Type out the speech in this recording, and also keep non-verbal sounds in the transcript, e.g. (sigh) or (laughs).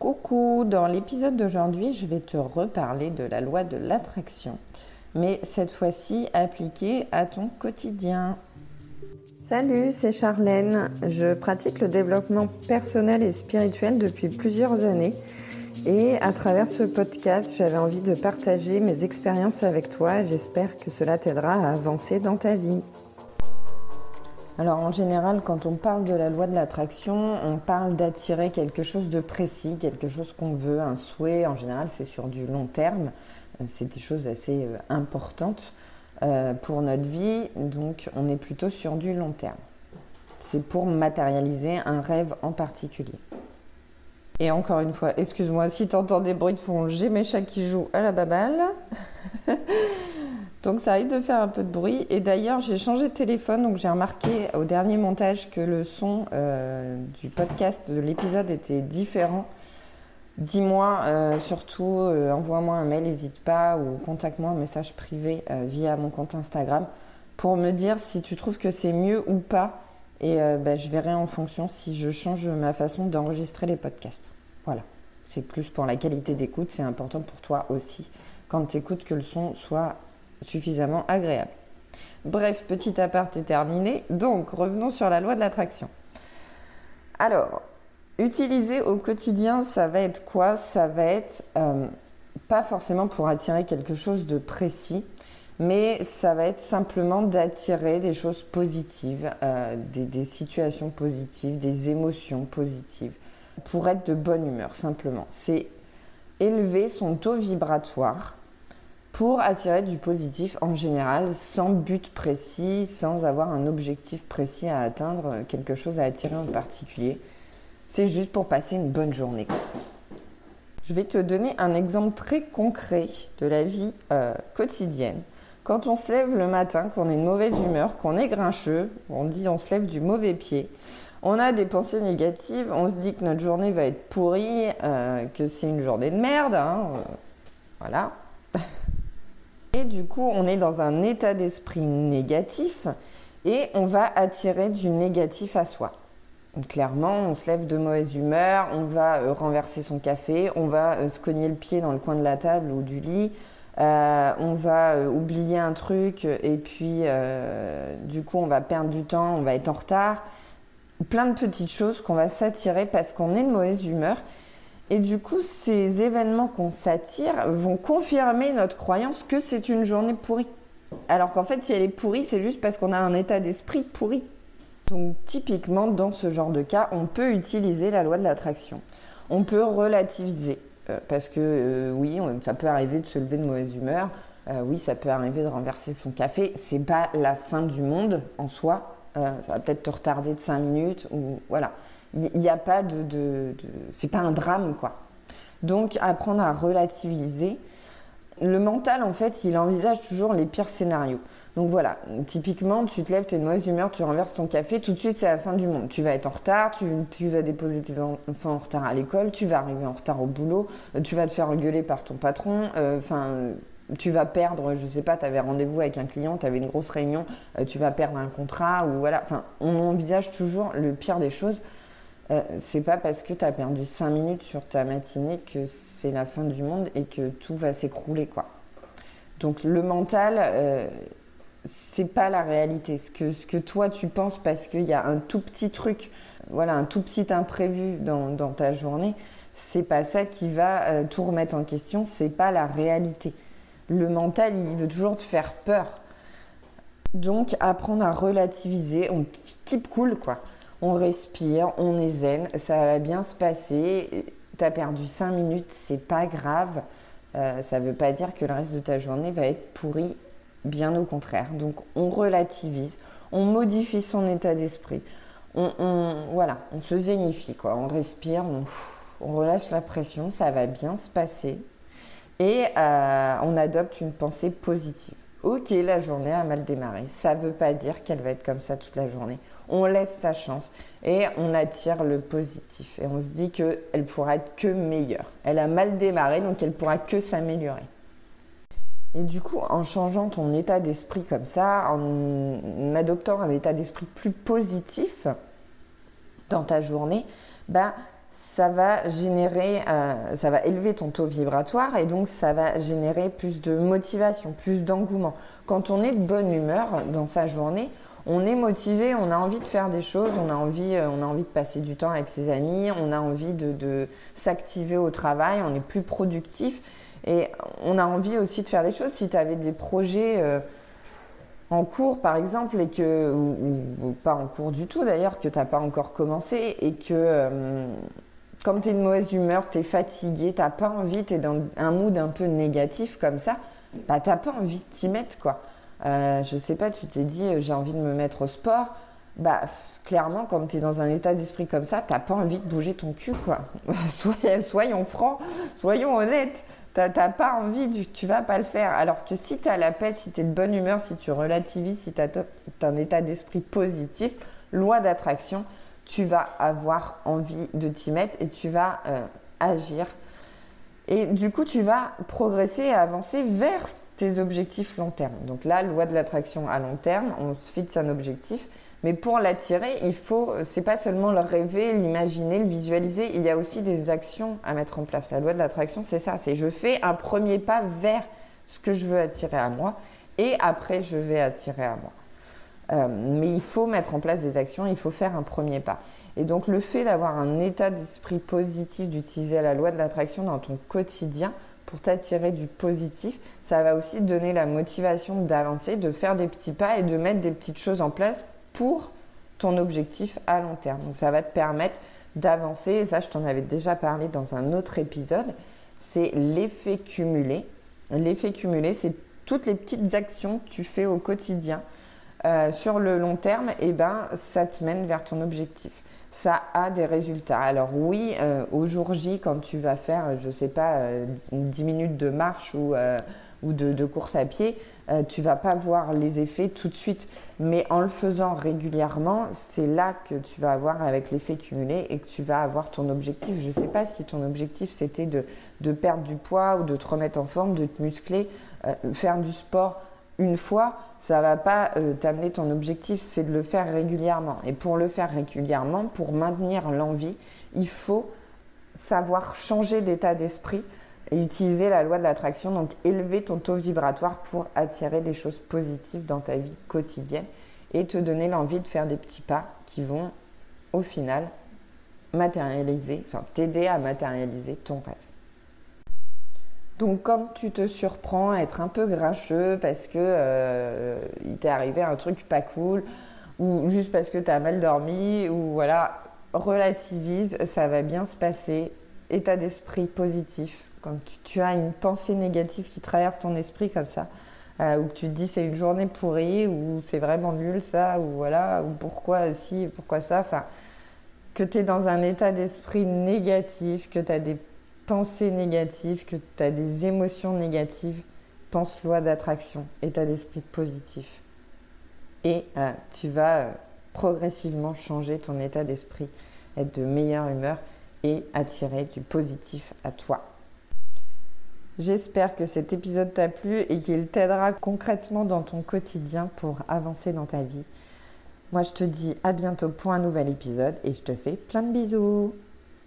Coucou, dans l'épisode d'aujourd'hui, je vais te reparler de la loi de l'attraction, mais cette fois-ci appliquée à ton quotidien. Salut, c'est Charlène. Je pratique le développement personnel et spirituel depuis plusieurs années et à travers ce podcast, j'avais envie de partager mes expériences avec toi. J'espère que cela t'aidera à avancer dans ta vie. Alors en général, quand on parle de la loi de l'attraction, on parle d'attirer quelque chose de précis, quelque chose qu'on veut, un souhait. En général, c'est sur du long terme. Euh, c'est des choses assez euh, importantes euh, pour notre vie. Donc on est plutôt sur du long terme. C'est pour matérialiser un rêve en particulier. Et encore une fois, excuse-moi si tu entends des bruits de fond, j'ai mes chats qui jouent à la baballe. (laughs) Donc ça arrive de faire un peu de bruit. Et d'ailleurs, j'ai changé de téléphone, donc j'ai remarqué au dernier montage que le son euh, du podcast, de l'épisode était différent. Dis-moi, euh, surtout, euh, envoie-moi un mail, n'hésite pas, ou contacte-moi un message privé via mon compte Instagram pour me dire si tu trouves que c'est mieux ou pas. Et bah, je verrai en fonction si je change ma façon d'enregistrer les podcasts. Voilà. C'est plus pour la qualité d'écoute, c'est important pour toi aussi quand tu écoutes que le son soit suffisamment agréable. Bref, petit aparté terminé. Donc, revenons sur la loi de l'attraction. Alors, utiliser au quotidien, ça va être quoi? Ça va être euh, pas forcément pour attirer quelque chose de précis, mais ça va être simplement d'attirer des choses positives, euh, des, des, situations positives, des émotions positives, pour être de bonne humeur, simplement. C'est élever son taux vibratoire pour attirer du positif en général, sans but précis, sans avoir un objectif précis à atteindre, quelque chose à attirer en particulier. C'est juste pour passer une bonne journée. Je vais te donner un exemple très concret de la vie euh, quotidienne. Quand on se lève le matin, qu'on est de mauvaise humeur, qu'on est grincheux, on dit on se lève du mauvais pied, on a des pensées négatives, on se dit que notre journée va être pourrie, euh, que c'est une journée de merde, hein, euh, voilà. Et du coup, on est dans un état d'esprit négatif et on va attirer du négatif à soi. clairement, on se lève de mauvaise humeur, on va euh, renverser son café, on va euh, se cogner le pied dans le coin de la table ou du lit, euh, on va oublier un truc et puis du coup on va perdre du temps, on va être en retard. Plein de petites choses qu'on va s'attirer parce qu'on est de mauvaise humeur et du coup, ces événements qu'on s'attire vont confirmer notre croyance que c'est une journée pourrie. Alors qu'en fait, si elle est pourrie, c'est juste parce qu'on a un état d'esprit pourri. Donc typiquement, dans ce genre de cas, on peut utiliser la loi de l'attraction. On peut relativiser. Euh, parce que euh, oui, ça peut arriver de se lever de mauvaise humeur. Euh, oui, ça peut arriver de renverser son café. C'est pas la fin du monde en soi. ça va peut-être te retarder de 5 minutes ou voilà. Il n'y a pas de, de, c'est pas un drame quoi. Donc apprendre à relativiser. Le mental en fait, il envisage toujours les pires scénarios. Donc voilà, typiquement, tu te lèves, tu es de mauvaise humeur, tu renverses ton café, tout de suite c'est la fin du monde. Tu vas être en retard, tu, tu vas déposer tes enfants en retard à l'école, tu vas arriver en retard au boulot, euh, tu vas te faire engueuler par ton patron, euh, enfin, tu vas perdre, je sais pas, tu avais rendez-vous avec un client, tu avais une grosse réunion, euh, tu vas perdre un contrat, ou voilà, enfin, on envisage toujours le pire des choses. Euh, c'est pas parce que tu as perdu 5 minutes sur ta matinée que c'est la fin du monde et que tout va s'écrouler, quoi. Donc le mental, euh, c'est pas la réalité. Ce que, ce que toi tu penses parce qu'il y a un tout petit truc, voilà, un tout petit imprévu dans, dans ta journée, c'est pas ça qui va euh, tout remettre en question, c'est pas la réalité. Le mental, il veut toujours te faire peur. Donc apprendre à relativiser, on keep cool quoi on respire, on est zen, ça va bien se passer. Tu as perdu 5 minutes, c'est pas grave. Euh, ça ne veut pas dire que le reste de ta journée va être pourri, bien au contraire. Donc on relativise, on modifie son état d'esprit. On, voilà, on se zénifie, on respire, on, relâche la pression, ça va bien se passer. Et euh, on adopte une pensée positive. Ok, la journée a mal démarré. Ça ne veut pas dire qu'elle va être comme ça toute la journée. On laisse sa chance et on attire le positif. Et on se dit qu'elle pourra être que meilleure. Elle a mal démarré, donc elle pourra que s'améliorer. Et du coup, en changeant ton état d'esprit comme ça, en adoptant un état d'esprit plus positif dans ta journée, bah, ça va générer, euh, ça va élever ton taux vibratoire et donc ça va générer plus de motivation, plus d'engouement. Quand on est de bonne humeur dans sa journée, on est motivé, on a envie de faire des choses, on a envie, euh, on a envie de passer du temps avec ses amis, on a envie de, s'activer au travail, on est plus productif et on a envie aussi de faire des choses. Si tu avais des projets euh, en cours par exemple et que ou, pas en cours du tout d'ailleurs que tu n'as pas encore commencé et que euh, comme tu es de mauvaise humeur, tu es fatigué, tu n'as pas envie, tu es dans un mood un peu négatif comme ça, bah tu n'as pas envie de t'y mettre quoi. Euh, je sais pas, tu t'es dit euh, j'ai envie de me mettre au sport. Bah clairement quand tu es dans un état d'esprit comme ça, t'as pas envie de bouger ton cul quoi. (laughs) soyons francs, soyons honnêtes. T'as pas envie, tu vas pas le faire. Alors que si tu as la pêche, si tu es de bonne humeur, si tu relativises, si tu as, un état d'esprit positif, loi d'attraction, tu vas avoir envie de t'y mettre et tu vas euh, agir. Et du coup, tu vas progresser et avancer vers tes objectifs long terme. Donc là, loi de l'attraction à long terme, on se fixe un objectif. Mais pour l'attirer, il faut, c'est pas seulement le rêver, l'imaginer, le visualiser, il y a aussi des actions à mettre en place. La loi de l'attraction, c'est ça, c'est je fais un premier pas vers ce que je veux attirer à moi et après je vais attirer à moi. Euh, mais il faut mettre en place des actions, il faut faire un premier pas. Et donc le fait d'avoir un état d'esprit positif, d'utiliser la loi de l'attraction dans ton quotidien pour t'attirer du positif, ça va aussi te donner la motivation d'avancer, de faire des petits pas et de mettre des petites choses en place pour ton objectif à long terme. Donc ça va te permettre d'avancer, et ça je t'en avais déjà parlé dans un autre épisode, c'est l'effet cumulé. L'effet cumulé, c'est toutes les petites actions que tu fais au quotidien. Euh, sur le long terme, et eh ben, ça te mène vers ton objectif. Ça a des résultats. Alors oui, euh, au jour J, quand tu vas faire, je ne sais pas, 10 euh, minutes de marche ou, ou de, de, course à pied, euh, tu vas pas voir les effets tout de suite. Mais en le faisant régulièrement, c'est là que tu vas avoir avec l'effet cumulé et que tu vas avoir ton objectif. Je ne sais pas si ton objectif c'était de, de, perdre du poids ou de te remettre en forme, de te muscler, euh, faire du sport une fois, ça va pas euh, t'amener ton objectif, c'est de le faire régulièrement. Et pour le faire régulièrement, pour maintenir l'envie, il faut savoir changer d'état d'esprit et utiliser la loi de l'attraction, donc élever ton taux vibratoire pour attirer des choses positives dans ta vie quotidienne et te donner l'envie de faire des petits pas qui vont au final matérialiser, enfin t'aider à matérialiser ton rêve. Donc quand tu te surprends à être un peu grincheux parce que euh, il t'est arrivé un truc pas cool ou juste parce que tu mal dormi ou voilà, relativise, ça va bien se passer, état d'esprit positif, quand tu, as une pensée négative qui traverse ton esprit comme ça, euh, ou que tu te dis c'est une journée pourrie, ou c'est vraiment nul ça, ou voilà, ou pourquoi si, pourquoi ça, enfin, que tu es dans un état d'esprit négatif, que tu as des pensées négatives, que tu as des émotions négatives, pense loi d'attraction, état d'esprit positif. Et euh, tu vas euh, progressivement changer ton état d'esprit, être de meilleure humeur et attirer du positif à toi. J'espère que cet épisode t'a plu et qu'il t'aidera concrètement dans ton quotidien pour avancer dans ta vie. Moi, je te dis à bientôt pour un nouvel épisode et je te fais plein de bisous.